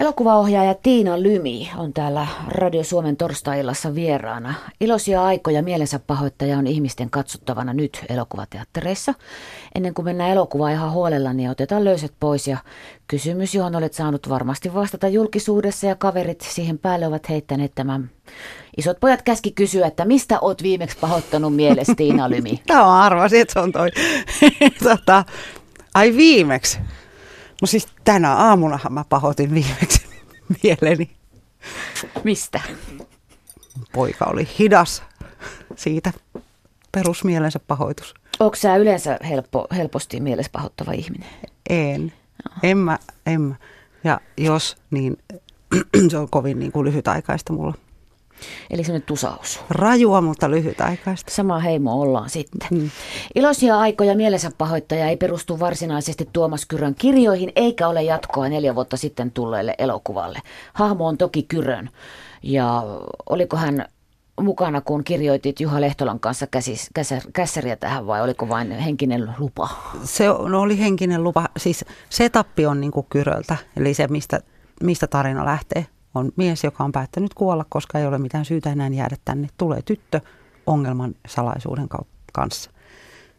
Elokuvaohjaaja Tiina Lymi on täällä Radio Suomen torstai-illassa vieraana. Iloisia aikoja mielensä pahoittaja on ihmisten katsottavana nyt elokuvateattereissa. Ennen kuin mennään elokuvaan ihan huolella, niin otetaan löyset pois ja kysymys, johon olet saanut varmasti vastata julkisuudessa ja kaverit siihen päälle ovat heittäneet tämän. Isot pojat käski kysyä, että mistä oot viimeksi pahoittanut mielessä Tiina Lymi? Tämä on arvasin, että se on toi. tota, ai viimeksi. No siis tänä aamunahan mä pahoitin viimeksi mieleni. Mistä? Poika oli hidas siitä. Perusmielensä pahoitus. Onko sä yleensä helppo, helposti mielessä pahoittava ihminen? En. En mä, en mä. Ja jos, niin se on kovin niin kuin lyhytaikaista mulla. Eli semmoinen tusaus. Rajua, mutta lyhytaikaista. Sama heimo ollaan sitten. Mm. Iloisia aikoja mielensä pahoittaja ei perustu varsinaisesti Tuomas Kyrön kirjoihin, eikä ole jatkoa neljä vuotta sitten tulleelle elokuvalle. Hahmo on toki Kyrön. Ja oliko hän mukana, kun kirjoitit Juha Lehtolan kanssa käsis, käsär, kässäriä tähän vai oliko vain henkinen lupa? Se no oli henkinen lupa. Siis setappi on niin kuin Kyröltä, eli se mistä, mistä tarina lähtee on mies, joka on päättänyt kuolla, koska ei ole mitään syytä enää jäädä tänne. Tulee tyttö ongelman salaisuuden kanssa.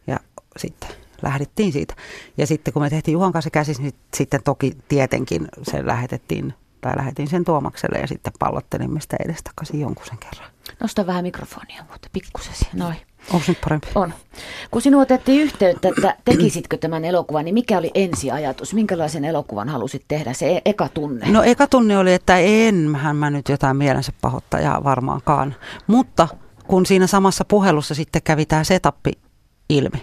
Ja sitten lähdettiin siitä. Ja sitten kun me tehtiin Juhan kanssa käsis, niin sitten toki tietenkin se lähetettiin tai lähetin sen Tuomakselle ja sitten pallottelimme sitä edestakaisin jonkun sen kerran. Nosta vähän mikrofonia, mutta pikkusesi. Noin. Onko nyt parempi? On. Kun sinua otettiin yhteyttä, että tekisitkö tämän elokuvan, niin mikä oli ensiajatus? Minkälaisen elokuvan halusit tehdä? Se e- eka tunne. No eka tunne oli, että enhän mä nyt jotain mielensä pahoittajaa varmaankaan. Mutta kun siinä samassa puhelussa sitten kävi tämä setappi ilmi,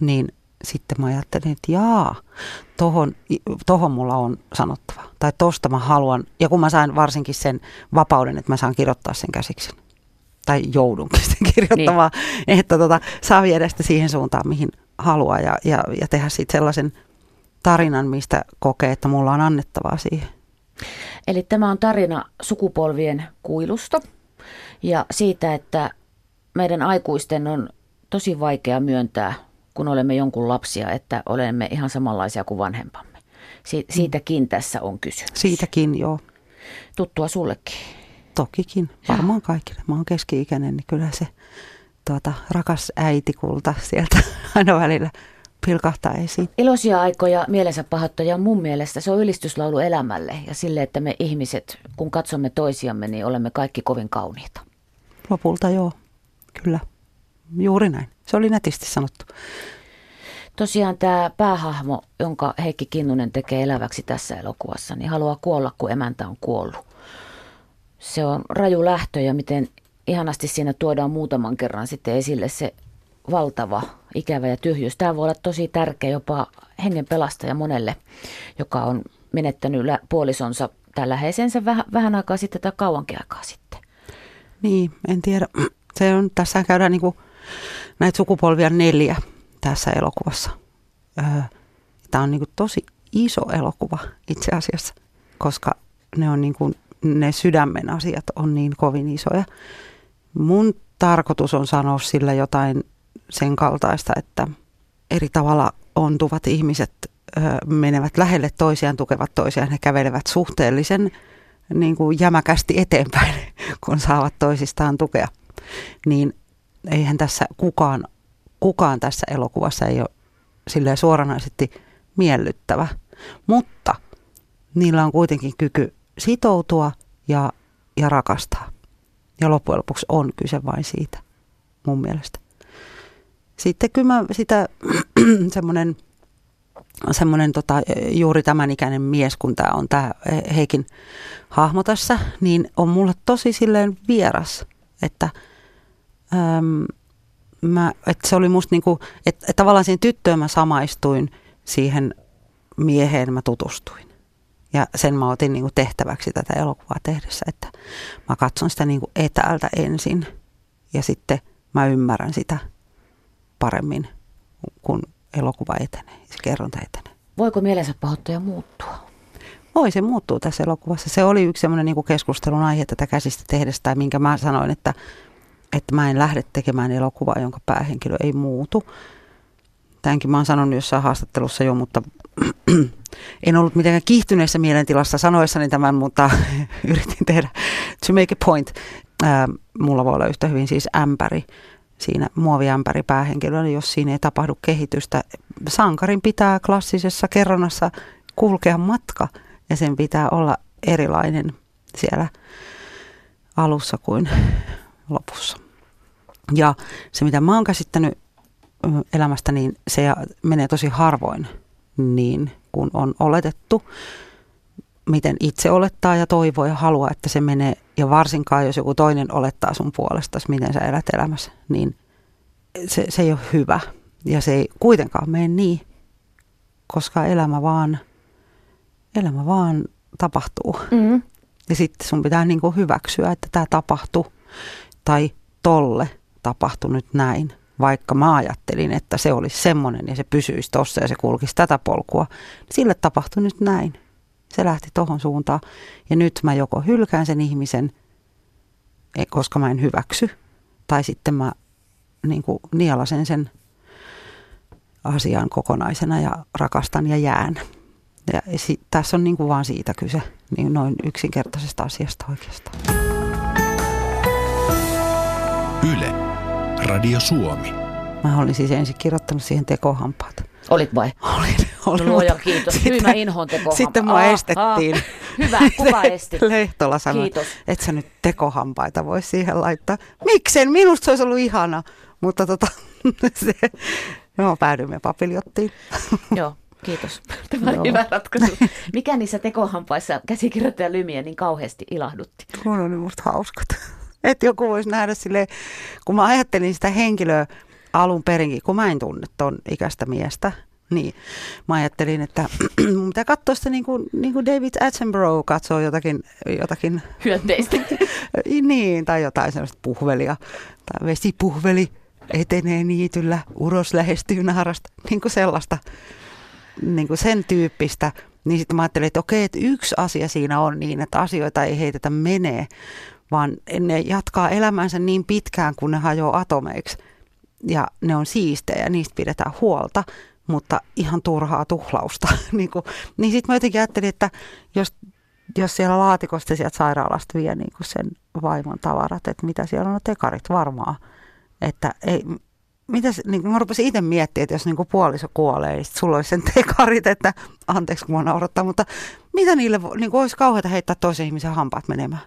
niin sitten mä ajattelin, että jaa, tohon, tohon mulla on sanottava. Tai tosta mä haluan, ja kun mä sain varsinkin sen vapauden, että mä saan kirjoittaa sen käsiksi tai joudunkin sitten kirjoittamaan, niin. että tota, saa viedä sitä siihen suuntaan, mihin haluaa ja, ja, ja tehdä sitten sellaisen tarinan, mistä kokee, että mulla on annettavaa siihen. Eli tämä on tarina sukupolvien kuilusta ja siitä, että meidän aikuisten on tosi vaikea myöntää, kun olemme jonkun lapsia, että olemme ihan samanlaisia kuin vanhempamme. Si- siitäkin tässä on kysymys. Siitäkin, joo. Tuttua sullekin. Tokikin, varmaan kaikille. Mä oon keski-ikäinen, niin kyllä se tuota, rakas äitikulta sieltä aina välillä pilkahtaa esiin. Iloisia aikoja mielensä pahoittaja mun mielestä se on ylistyslaulu elämälle ja sille, että me ihmiset, kun katsomme toisiamme, niin olemme kaikki kovin kauniita. Lopulta joo, kyllä. Juuri näin. Se oli nätisti sanottu. Tosiaan tämä päähahmo, jonka Heikki Kinnunen tekee eläväksi tässä elokuvassa, niin haluaa kuolla, kun emäntä on kuollut se on raju lähtö ja miten ihanasti siinä tuodaan muutaman kerran sitten esille se valtava ikävä ja tyhjyys. Tämä voi olla tosi tärkeä jopa hengen pelastaja monelle, joka on menettänyt puolisonsa tai läheisensä vähän, vähän aikaa sitten tai kauankin aikaa sitten. Niin, en tiedä. Se on, tässä käydään niin näitä sukupolvia neljä tässä elokuvassa. Tämä on niin tosi iso elokuva itse asiassa, koska ne on niin kuin ne sydämen asiat on niin kovin isoja. Mun tarkoitus on sanoa sillä jotain sen kaltaista, että eri tavalla ontuvat ihmiset menevät lähelle toisiaan, tukevat toisiaan, he kävelevät suhteellisen niin kuin jämäkästi eteenpäin, kun saavat toisistaan tukea. Niin eihän tässä kukaan, kukaan tässä elokuvassa ei ole silleen suoranaisesti miellyttävä, mutta niillä on kuitenkin kyky sitoutua ja, ja rakastaa. Ja loppujen lopuksi on kyse vain siitä, mun mielestä. Sitten kyllä mä sitä semmoinen semmoinen tota, juuri tämän ikäinen mies, kun tämä on tämä Heikin hahmo tässä, niin on mulle tosi silleen vieras, että, äm, mä, että se oli musta niinku, että, että tavallaan siihen tyttöön mä samaistuin, siihen mieheen mä tutustuin. Ja sen mä otin niin kuin tehtäväksi tätä elokuvaa tehdessä, että mä katson sitä niin kuin etäältä ensin ja sitten mä ymmärrän sitä paremmin, kun elokuva etenee, se kerronta etenee. Voiko mielensä pahoittaja muuttua? Voi se muuttuu tässä elokuvassa. Se oli yksi semmoinen niin keskustelun aihe tätä käsistä tehdessä, tai minkä mä sanoin, että, että mä en lähde tekemään elokuvaa, jonka päähenkilö ei muutu. Tämänkin mä oon sanonut jossain haastattelussa jo, mutta en ollut mitenkään kiihtyneessä mielentilassa sanoessani tämän, mutta yritin tehdä to make a point. Ää, mulla voi olla yhtä hyvin siis ämpäri siinä muoviämpäri päähenkilöllä, jos siinä ei tapahdu kehitystä. Sankarin pitää klassisessa kerronnassa kulkea matka ja sen pitää olla erilainen siellä alussa kuin lopussa. Ja se, mitä mä oon käsittänyt elämästä, niin se menee tosi harvoin niin kuin on oletettu, miten itse olettaa ja toivoo ja haluaa, että se menee. Ja varsinkaan, jos joku toinen olettaa sun puolesta, miten sä elät elämässä, niin se, se ei ole hyvä. Ja se ei kuitenkaan mene niin, koska elämä vaan, elämä vaan tapahtuu. Mm. Ja sitten sun pitää niin kuin hyväksyä, että tämä tapahtuu. Tai tolle tapahtui nyt näin. Vaikka mä ajattelin, että se olisi semmoinen ja se pysyisi tossa ja se kulkisi tätä polkua. Sille tapahtui nyt näin. Se lähti tohon suuntaan. Ja nyt mä joko hylkään sen ihmisen, e, koska mä en hyväksy. Tai sitten mä niin kuin nielasen sen asian kokonaisena ja rakastan ja jään. Ja tässä on niin kuin vaan siitä kyse, niin noin yksinkertaisesta asiasta oikeastaan. Radio Suomi. Mä olin siis ensin kirjoittanut siihen tekohampaat. Olit vai? Olin. olin no, luoja, kiitos. Sitten, Hyvä inhoon tekohampaat. Sitten mua ah, estettiin. Ah, hyvä, kuka esti? Lehtola sanoi, kiitos. että sä nyt tekohampaita voi siihen laittaa. Miksen? Minusta se olisi ollut ihana. Mutta tota, se, no, päädyimme papiljottiin. Joo. Kiitos. Tämä oli hyvä ratkaisu. Mikä niissä tekohampaissa käsikirjoittaja Lymiä niin kauheasti ilahdutti? Kun oli musta hauskat. Että joku voisi nähdä sille, kun mä ajattelin sitä henkilöä alun perinkin, kun mä en tunne ton ikäistä miestä, niin mä ajattelin, että mun pitää katsoa sitä niin kuin, niin kuin David Attenborough katsoo jotakin... jotakin Hyönteistä. niin, tai jotain sellaista puhvelia. Tai vesipuhveli etenee niityllä, uros lähestyy naarasta. Niin kuin sellaista, niin kuin sen tyyppistä. Niin sitten mä ajattelin, että okei, että yksi asia siinä on niin, että asioita ei heitetä menee, vaan ne jatkaa elämänsä niin pitkään, kun ne hajoaa atomeiksi. Ja ne on siistejä, niistä pidetään huolta, mutta ihan turhaa tuhlausta. niin niin sitten mä jotenkin ajattelin, että jos, jos siellä laatikosta sieltä sairaalasta vie niin kuin sen vaimon tavarat, että mitä siellä on no tekarit varmaan. Että ei, mitä niin mä rupesin itse miettimään, että jos niin kuin puoliso kuolee, niin sulla olisi sen tekarit, että anteeksi kun mä naurattaa, mutta mitä niille, niin kuin olisi kauheata heittää toisen ihmisen hampaat menemään.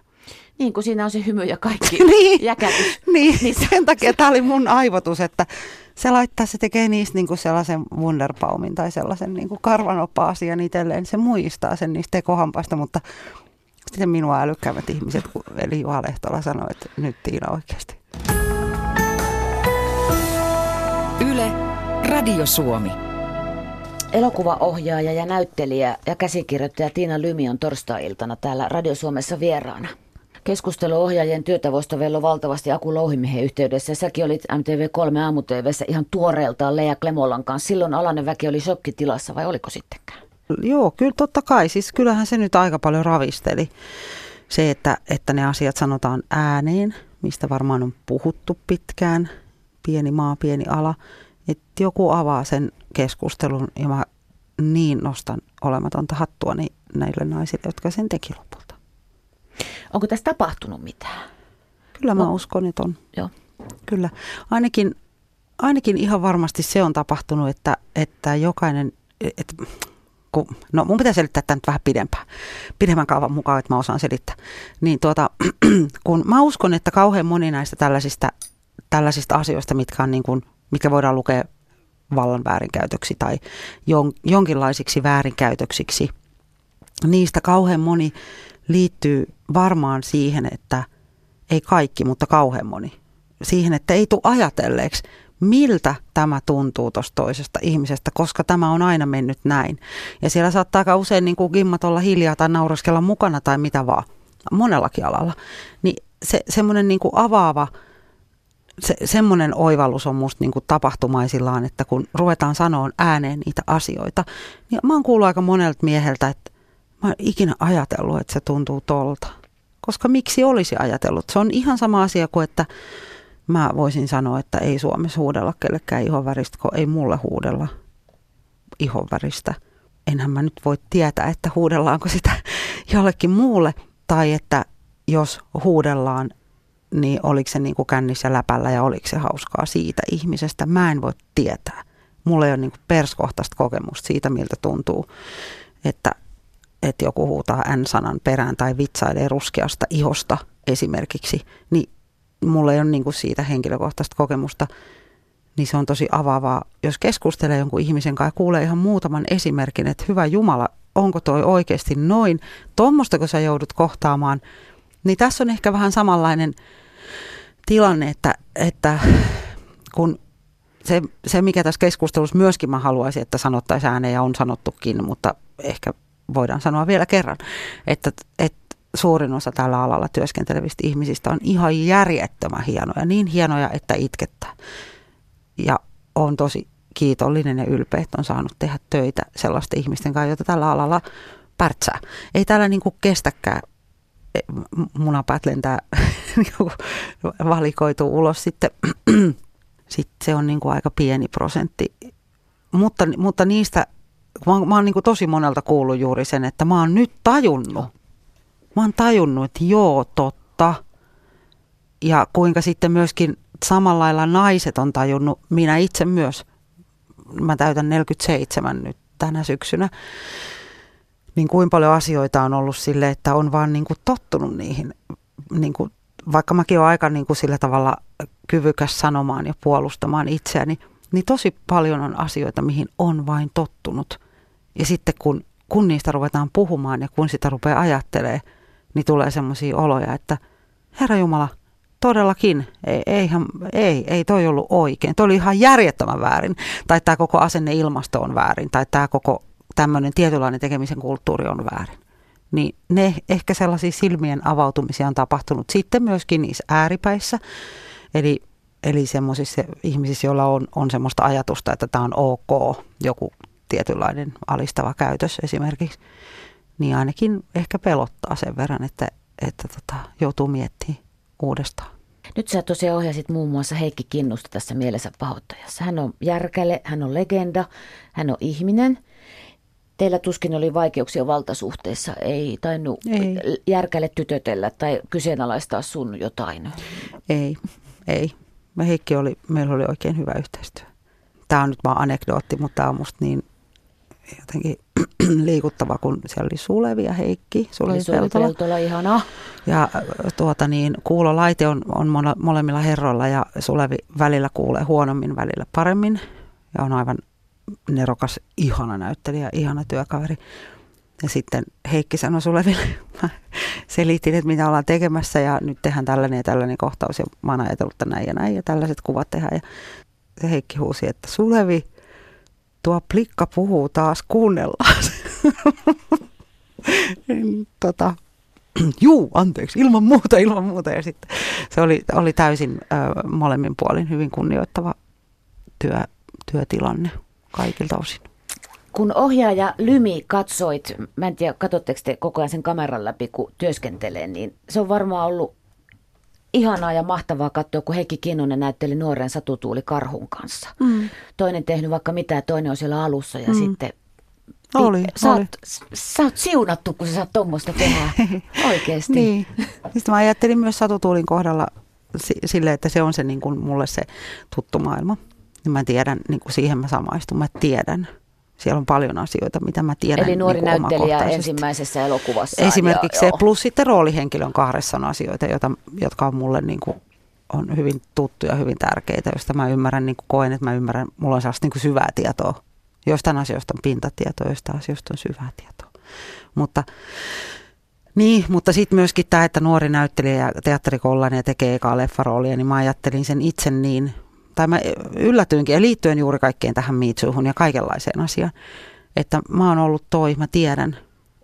Niin, kun siinä on se hymy ja kaikki niin, jäkätys. Niin, niin sen takia tämä oli mun aivotus, että se laittaa, se tekee niistä niin kuin sellaisen wunderbaumin tai sellaisen niin karvanoppa-asian itselleen. Se muistaa sen niistä tekohampaista, mutta sitten minua älykkäämmät ihmiset, eli Juha Lehtola sanoi, että nyt Tiina oikeasti. Yle, Radio Suomi. Elokuvaohjaaja ja näyttelijä ja käsikirjoittaja Tiina Lymi on torstai-iltana täällä Radio Suomessa vieraana. Keskusteluohjaajien työtavoista vello valtavasti Aku Louhimiehen yhteydessä. Säkin olit MTV3 aamu ihan tuoreeltaan Leija Klemolan kanssa. Silloin alainen väki oli shokkitilassa vai oliko sittenkään? Joo, kyllä totta kai. Siis kyllähän se nyt aika paljon ravisteli. Se, että, että ne asiat sanotaan ääneen, mistä varmaan on puhuttu pitkään. Pieni maa, pieni ala. Että joku avaa sen keskustelun ja mä niin nostan olematonta hattuani näille naisille, jotka sen teki lopulta. Onko tässä tapahtunut mitään? Kyllä mä no. uskon, että on. Joo. Kyllä. Ainakin, ainakin ihan varmasti se on tapahtunut, että, että jokainen, että kun, no mun pitää selittää tämä nyt vähän pidempään, pidemmän kaavan mukaan, että mä osaan selittää. Niin tuota, kun mä uskon, että kauhean moni näistä tällaisista, tällaisista asioista, mitkä, on niin kuin, mitkä voidaan lukea vallan väärinkäytöksi tai jon, jonkinlaisiksi väärinkäytöksiksi, niistä kauhean moni liittyy varmaan siihen, että ei kaikki, mutta kauhean moni. Siihen, että ei tule ajatelleeksi, miltä tämä tuntuu tuosta toisesta ihmisestä, koska tämä on aina mennyt näin. Ja siellä saattaa aika usein niin kuin gimmat olla hiljaa tai nauraskella mukana tai mitä vaan, monellakin alalla. Niin se, semmoinen niin kuin avaava, se, semmoinen oivallus on musta niin kuin tapahtumaisillaan, että kun ruvetaan sanoa ääneen niitä asioita, niin mä oon kuullut aika monelta mieheltä, että mä oon ikinä ajatellut, että se tuntuu tolta. Koska miksi olisi ajatellut? Se on ihan sama asia kuin, että mä voisin sanoa, että ei Suomessa huudella kellekään ihonväristä, kun ei mulle huudella ihonväristä. Enhän mä nyt voi tietää, että huudellaanko sitä jollekin muulle, tai että jos huudellaan, niin oliko se niin kuin kännissä läpällä ja oliko se hauskaa siitä ihmisestä. Mä en voi tietää. Mulla ei ole niin perskohtaista kokemusta siitä, miltä tuntuu, että, että joku huutaa N-sanan perään tai vitsailee ruskeasta ihosta esimerkiksi, niin mulla ei ole niin kuin siitä henkilökohtaista kokemusta, niin se on tosi avaavaa. Jos keskustelee jonkun ihmisen kanssa ja kuulee ihan muutaman esimerkin, että hyvä Jumala, onko toi oikeasti noin, tuommoista kun sä joudut kohtaamaan, niin tässä on ehkä vähän samanlainen tilanne, että, että kun se, se, mikä tässä keskustelussa myöskin mä haluaisin, että sanottaisiin ääneen ja on sanottukin, mutta ehkä voidaan sanoa vielä kerran, että, että suurin osa tällä alalla työskentelevistä ihmisistä on ihan järjettömän hienoja, niin hienoja, että itkettää. Ja on tosi kiitollinen ja ylpeä, että on saanut tehdä töitä sellaisten ihmisten kanssa, joita tällä alalla pärtsää. Ei täällä niin kuin kestäkään e, munapäät lentää niinku valikoituu ulos sitten. sitten se on niin kuin aika pieni prosentti. Mutta, mutta niistä, mä, mä oon niin kuin tosi monelta kuullut juuri sen, että mä oon nyt tajunnut, mä oon tajunnut, että joo, totta. Ja kuinka sitten myöskin samalla lailla naiset on tajunnut, minä itse myös, mä täytän 47 nyt tänä syksynä, niin kuin paljon asioita on ollut sille, että on vaan niin kuin tottunut niihin. Niin kuin, vaikka mäkin olen aika niin kuin sillä tavalla kyvykäs sanomaan ja puolustamaan itseäni, niin tosi paljon on asioita, mihin on vain tottunut. Ja sitten kun, kun niistä ruvetaan puhumaan ja kun sitä rupeaa ajattelee, niin tulee semmoisia oloja, että Herra Jumala, todellakin, ei, eihän, ei, ei toi ollut oikein. Toi oli ihan järjettömän väärin. Tai tämä koko asenne ilmasto on väärin. Tai tämä koko tämmöinen tietynlainen tekemisen kulttuuri on väärin. Niin ne ehkä sellaisia silmien avautumisia on tapahtunut sitten myöskin niissä ääripäissä. Eli, eli semmoisissa ihmisissä, joilla on, on semmoista ajatusta, että tämä on ok, joku tietynlainen alistava käytös esimerkiksi niin ainakin ehkä pelottaa sen verran, että, että tota, joutuu miettimään uudestaan. Nyt sä tosiaan ohjasit muun muassa Heikki Kinnusta tässä mielessä pahoittajassa. Hän on järkäle, hän on legenda, hän on ihminen. Teillä tuskin oli vaikeuksia valtasuhteessa, ei tainnut ei. järkäle tytötellä tai kyseenalaistaa sun jotain. Ei, ei. Heikki oli, meillä oli oikein hyvä yhteistyö. Tämä on nyt vaan anekdootti, mutta tämä on musta niin jotenkin liikuttava, kun siellä oli Sulevi ja Heikki. Sulevi, Sulevi Peltola. Peltola, ihana. Ja tuota niin, kuulolaite on, on molemmilla herroilla ja Sulevi välillä kuulee huonommin, välillä paremmin. Ja on aivan nerokas, ihana näyttelijä, ihana työkaveri. Ja sitten Heikki sanoi Suleville, mä selitin, että mitä ollaan tekemässä ja nyt tehdään tällainen ja tällainen kohtaus ja mä oon ajatellut, että näin ja näin ja tällaiset kuvat tehdään. Ja Heikki huusi, että Sulevi, tuo plikka puhuu taas, kuunnellaan. tota, juu, anteeksi, ilman muuta, ilman muuta. Ja sitten se oli, oli täysin ö, molemmin puolin hyvin kunnioittava työ, työtilanne kaikilta osin. Kun ohjaaja Lymi katsoit, mä en tiedä, katsotteko te koko ajan sen kameran läpi, kun työskentelee, niin se on varmaan ollut ihanaa ja mahtavaa katsoa, kun Heikki Kinnunen näytteli nuoren Satutuuli Karhun kanssa. Mm. Toinen tehnyt vaikka mitä, toinen on siellä alussa ja mm. sitten... Oli, sä, oli. Oot, sä oot siunattu, kun sä saat tuommoista tehdä oikeasti. niin. Sitten mä ajattelin myös Satutuulin kohdalla silleen, että se on se niin kuin mulle se tuttu maailma. Niin mä tiedän, niin kuin siihen mä samaistun, mä tiedän siellä on paljon asioita, mitä mä tiedän. Eli nuori niin näyttelijä ensimmäisessä elokuvassa. Esimerkiksi ja, se, joo. plus sitten roolihenkilön kahdessa on asioita, joita, jotka on mulle niin kuin, on hyvin tuttuja, hyvin tärkeitä, joista mä ymmärrän, niin kuin koen, että mä ymmärrän, mulla on sellaista niin kuin syvää tietoa. Joistain asioista on pintatietoa, joistain asioista on syvää tietoa. Mutta niin, mutta sitten myöskin tämä, että nuori näyttelijä ja teatterikollainen ja tekee ekaa leffaroolia, niin mä ajattelin sen itse niin, tai mä yllätyinkin, ja liittyen juuri kaikkeen tähän miitsuuhun ja kaikenlaiseen asiaan, että mä oon ollut toi, mä tiedän,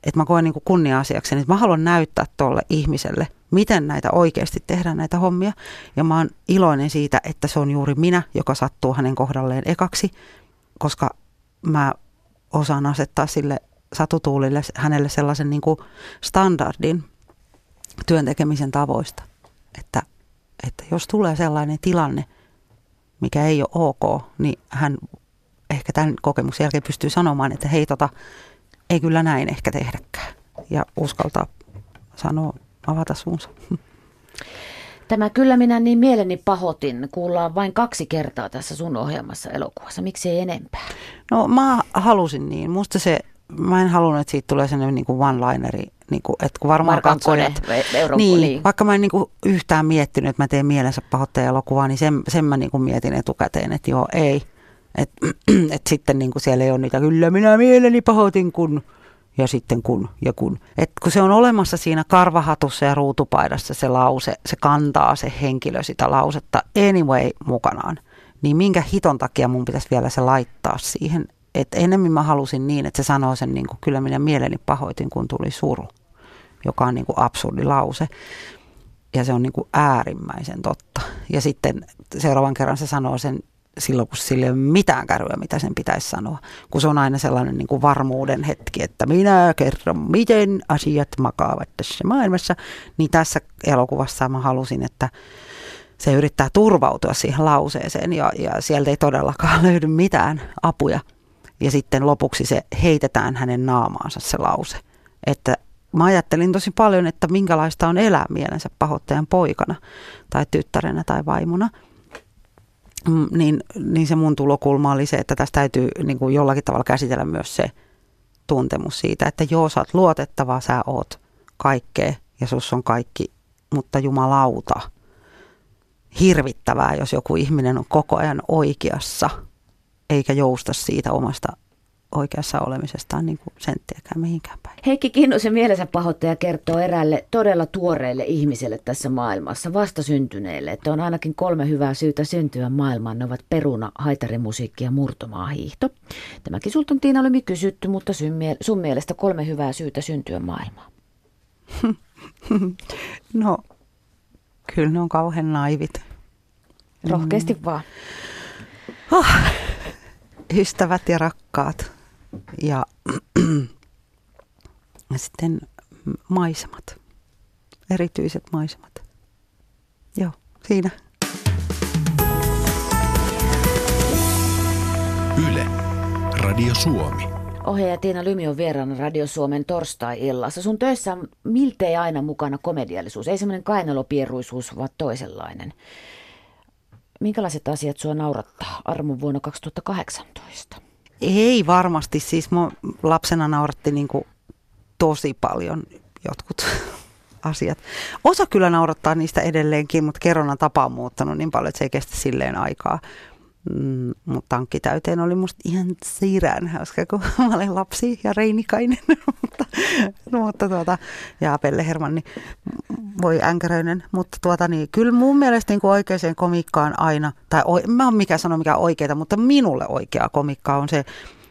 että mä koen niin kunnia-asiakseni, että mä haluan näyttää tuolle ihmiselle, miten näitä oikeasti tehdään näitä hommia. Ja mä oon iloinen siitä, että se on juuri minä, joka sattuu hänen kohdalleen ekaksi, koska mä osaan asettaa sille satutuulille hänelle sellaisen niin kuin standardin työn tekemisen tavoista, että Että jos tulee sellainen tilanne, mikä ei ole ok, niin hän ehkä tämän kokemuksen jälkeen pystyy sanomaan, että hei tota, ei kyllä näin ehkä tehdäkään. Ja uskaltaa sanoa, avata suunsa. Tämä Kyllä minä niin mieleni pahotin kuullaan vain kaksi kertaa tässä sun ohjelmassa elokuvassa. Miksi ei enempää? No mä halusin niin. Musta se, mä en halunnut, että siitä tulee sellainen niin kuin one-lineri, niin kuin, että kun varmaan katsojat, niin, niin, vaikka mä en niin kuin yhtään miettinyt, että mä teen mielensä pahoittajan elokuvaa, niin sen, sen mä niin kuin mietin etukäteen, että joo, ei. Että et sitten niin kuin siellä ei ole niitä, kyllä minä mieleni pahoitin, kun ja sitten kun ja kun. Et kun se on olemassa siinä karvahatussa ja ruutupaidassa se lause, se kantaa se henkilö sitä lausetta anyway mukanaan, niin minkä hiton takia mun pitäisi vielä se laittaa siihen. Että enemmän mä halusin niin, että se sanoo sen niin kuin, kyllä minä mieleni pahoitin, kun tuli suru, joka on niin kuin absurdi lause. Ja se on niin kuin äärimmäisen totta. Ja sitten seuraavan kerran se sanoo sen silloin, kun sillä ei ole mitään kärryä, mitä sen pitäisi sanoa. Kun se on aina sellainen niin kuin varmuuden hetki, että minä kerron, miten asiat makaavat tässä maailmassa. Niin tässä elokuvassa mä halusin, että se yrittää turvautua siihen lauseeseen ja, ja sieltä ei todellakaan löydy mitään apuja. Ja sitten lopuksi se heitetään hänen naamaansa se lause. Että mä ajattelin tosi paljon, että minkälaista on elää mielensä pahoittajan poikana tai tyttärenä tai vaimona – Mm, niin, niin se mun tulokulma oli se, että tästä täytyy niin kuin jollakin tavalla käsitellä myös se tuntemus siitä, että joo, sä oot luotettava, sä oot kaikkea ja sus on kaikki, mutta jumalauta, hirvittävää, jos joku ihminen on koko ajan oikeassa, eikä jousta siitä omasta oikeassa olemisestaan niin kuin senttiäkään mihinkään päin. Heikki Kinnusen mielensä pahoittaja kertoo eräälle todella tuoreelle ihmiselle tässä maailmassa, vastasyntyneelle, että on ainakin kolme hyvää syytä syntyä maailmaan. Ne ovat peruna, haitarimusiikki ja murtomaa hiihto. Tämäkin sulta on Tiina Lymi kysytty, mutta sun mielestä kolme hyvää syytä syntyä maailmaan. No, kyllä ne on kauhean naivit. Rohkeasti mm. vaan. Oh, ystävät ja rakkaat ja, ja sitten maisemat, erityiset maisemat. Joo, siinä. Yle, Radio Suomi. Ohjaaja Tiina Lymi on vieraana Radio Suomen torstai-illassa. Sun töissä on miltei aina mukana komediallisuus. Ei semmoinen kainalopieruisuus, vaan toisenlainen. Minkälaiset asiat sua naurattaa armon vuonna 2018? Ei varmasti, siis mua lapsena nauratti niin kuin tosi paljon jotkut asiat. Osa kyllä naurattaa niistä edelleenkin, mutta kerronnan tapa on muuttanut niin paljon, että se ei kestä silleen aikaa. Mm, mutta tankki täyteen oli musta ihan siirään hauska, kun mä olin lapsi ja Reinikainen. mutta, mutta tuota, ja Pelle Hermanni, voi änkäröinen. Mutta tuota, niin, kyllä mun mielestä niin oikeaan komikkaan aina, tai o, mä oon mikä sano mikä oikeita, mutta minulle oikea komikka on se,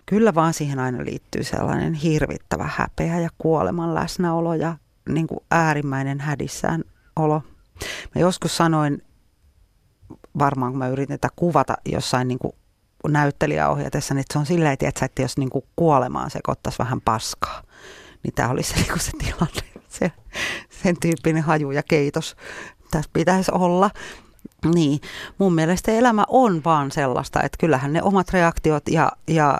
kyllä vaan siihen aina liittyy sellainen hirvittävä häpeä ja kuoleman läsnäolo ja niin kuin äärimmäinen hädissään olo. Mä joskus sanoin varmaan kun mä yritin tätä kuvata jossain niin kuin näyttelijäohjatessa, niin se on silleen, että, että jos niin kuin kuolemaan sekoittaisi vähän paskaa, niin tämä olisi niin kuin se tilanne, se, sen tyyppinen haju ja keitos tässä pitäisi olla. Niin, mun mielestä elämä on vaan sellaista, että kyllähän ne omat reaktiot ja, ja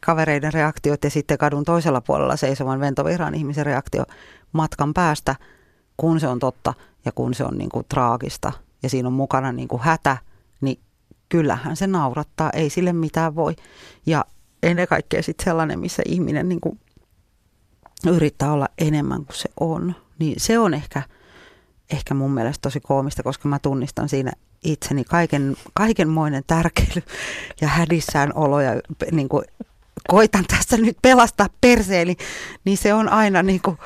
kavereiden reaktiot ja sitten kadun toisella puolella seisovan ventovihreän ihmisen reaktio matkan päästä, kun se on totta ja kun se on niin kuin traagista – ja siinä on mukana niin kuin hätä, niin kyllähän se naurattaa, ei sille mitään voi. Ja ennen kaikkea sitten sellainen, missä ihminen niin kuin yrittää olla enemmän kuin se on, niin se on ehkä, ehkä mun mielestä tosi koomista, koska mä tunnistan siinä itseni kaiken, kaikenmoinen tärkeily ja hädissään olo ja niin kuin, koitan tässä nyt pelastaa perseeni, niin se on aina niin kuin,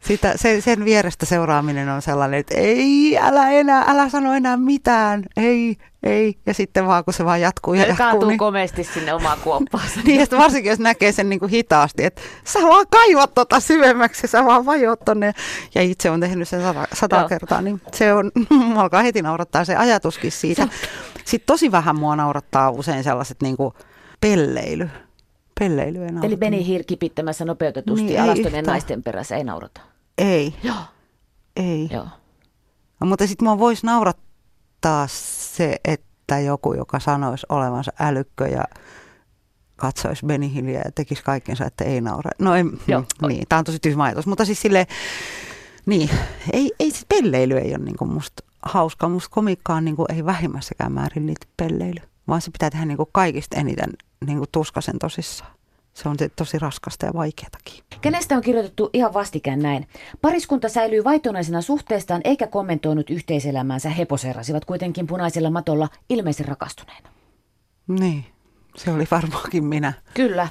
sitä, sen, sen vierestä seuraaminen on sellainen, että ei, älä enää, älä sano enää mitään, ei, ei. Ja sitten vaan kun se vaan jatkuu ja, ja jatkuu. Kaatuu niin, komeasti sinne omaan kuoppaansa. niin, että varsinkin jos näkee sen niin kuin hitaasti, että sä vaan kaivat tota syvemmäksi ja sä vaan vajot tonne. Ja itse on tehnyt sen sata, sata kertaa, niin se on, alkaa heti naurattaa se ajatuskin siitä. Sitten tosi vähän mua naurattaa usein sellaiset niin kuin pelleily. Pelleily ei Eli Beni Hirkipittämässä nopeutetusti niin, alastoneen naisten perässä ei naurata. Ei. Joo. Ei. Joo. No, mutta sitten mua voisi naurattaa se, että joku, joka sanoisi olevansa älykkö ja katsoisi Benny Hilliä ja tekisi kaikkensa, että ei naura. No ei, Joo. niin, tämä on tosi tyhmä ajatus, mutta siis sille niin, ei, ei siis pelleily ei ole niin kuin musta hauskaa. Musta komiikka on niin kuin, ei vähimmässäkään määrin liity pelleily, vaan se pitää tehdä niin kuin kaikista eniten niin kuin tuskasen tosissaan. Se on tosi raskasta ja vaikeatakin. Kenestä on kirjoitettu ihan vastikään näin. Pariskunta säilyy vaitonaisena suhteestaan eikä kommentoinut yhteiselämäänsä. He poseerasivat kuitenkin punaisella matolla ilmeisen rakastuneena. Niin, se oli varmaankin minä. Kyllä.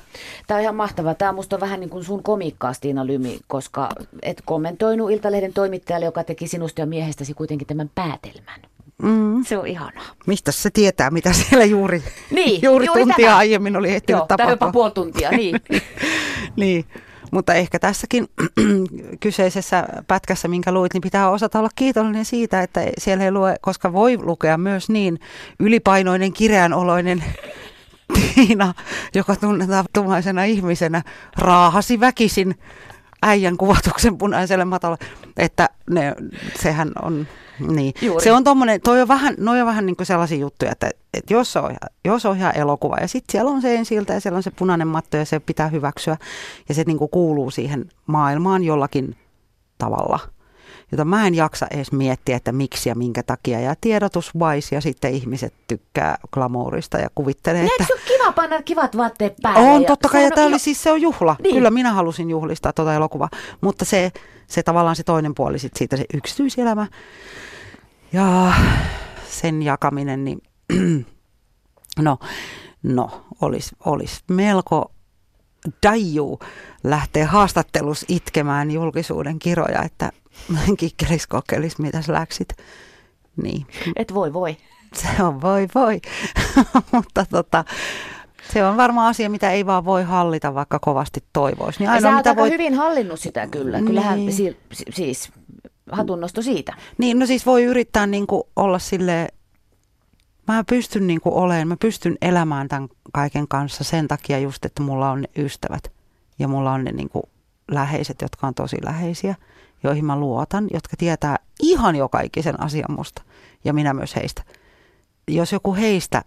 Tämä on ihan mahtavaa. Tämä musta on vähän niin kuin sun komiikkaa, Stiina Lymi, koska et kommentoinut Iltalehden toimittajalle, joka teki sinusta ja miehestäsi kuitenkin tämän päätelmän. Mm. Se on ihanaa. Mistä se tietää, mitä siellä juuri, Niin, juuri juuri tuntia tämä. aiemmin oli ehtinyt Joo, tapahtua. jopa puoli tuntia, niin. niin, mutta ehkä tässäkin kyseisessä pätkässä, minkä luit, niin pitää osata olla kiitollinen siitä, että siellä ei lue, koska voi lukea myös niin ylipainoinen, kireänoloinen Tiina, joka tunnetaan tumaisena ihmisenä, raahasi väkisin äijän kuvatuksen punaiselle matolle, että ne, sehän on, niin. Juuri. Se on tommonen, toi on vähän, noi on vähän niin kuin sellaisia juttuja, että, että jos, ihan- jos on ihan elokuva ja sitten siellä on se ensiltä ja siellä on se punainen matto ja se pitää hyväksyä ja se niin kuin kuuluu siihen maailmaan jollakin tavalla jota mä en jaksa edes miettiä, että miksi ja minkä takia. Ja tiedotus wise ja sitten ihmiset tykkää glamourista ja kuvittelee, Eikö että... se ole kiva panna kivat vaatteet päälle? On ja totta kai, ja tämä oli siis, se on juhla. Niin. Niin. Kyllä minä halusin juhlistaa tuota elokuvaa, mutta se, se tavallaan se toinen puoli sit siitä, se yksityiselämä ja sen jakaminen, niin no, no olisi olis melko daiju lähtee haastattelus itkemään julkisuuden kiroja, että kikkelis kokkelis, mitäs läksit. Niin, Et voi voi. se on voi voi, mutta tota, se on varmaan asia, mitä ei vaan voi hallita, vaikka kovasti toivoisi. Niin ainoa, mitä voi, hyvin hallinnut sitä kyllä. Kyllähän Niin. si- si- siis hatunnosto siitä. niin, no siis voi yrittää niin kuin olla sille mä pystyn niin olemaan, mä pystyn elämään tämän kaiken kanssa sen takia just, että mulla on ne ystävät ja mulla on ne niin kuin läheiset, jotka on tosi läheisiä, joihin mä luotan, jotka tietää ihan jokaikisen asian musta ja minä myös heistä. Jos joku heistä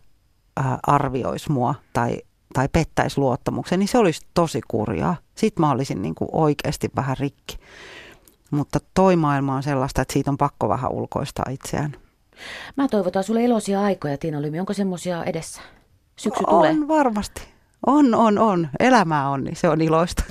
arvioisi mua tai, tai pettäisi luottamuksen, niin se olisi tosi kurjaa. Sitten mä olisin niin kuin oikeasti vähän rikki. Mutta toi maailma on sellaista, että siitä on pakko vähän ulkoistaa itseään. Mä toivotan sulle iloisia aikoja, Tiina Lymi. Onko semmoisia edessä? Syksy on tulee. varmasti. On, on, on. Elämää on, niin se on iloista.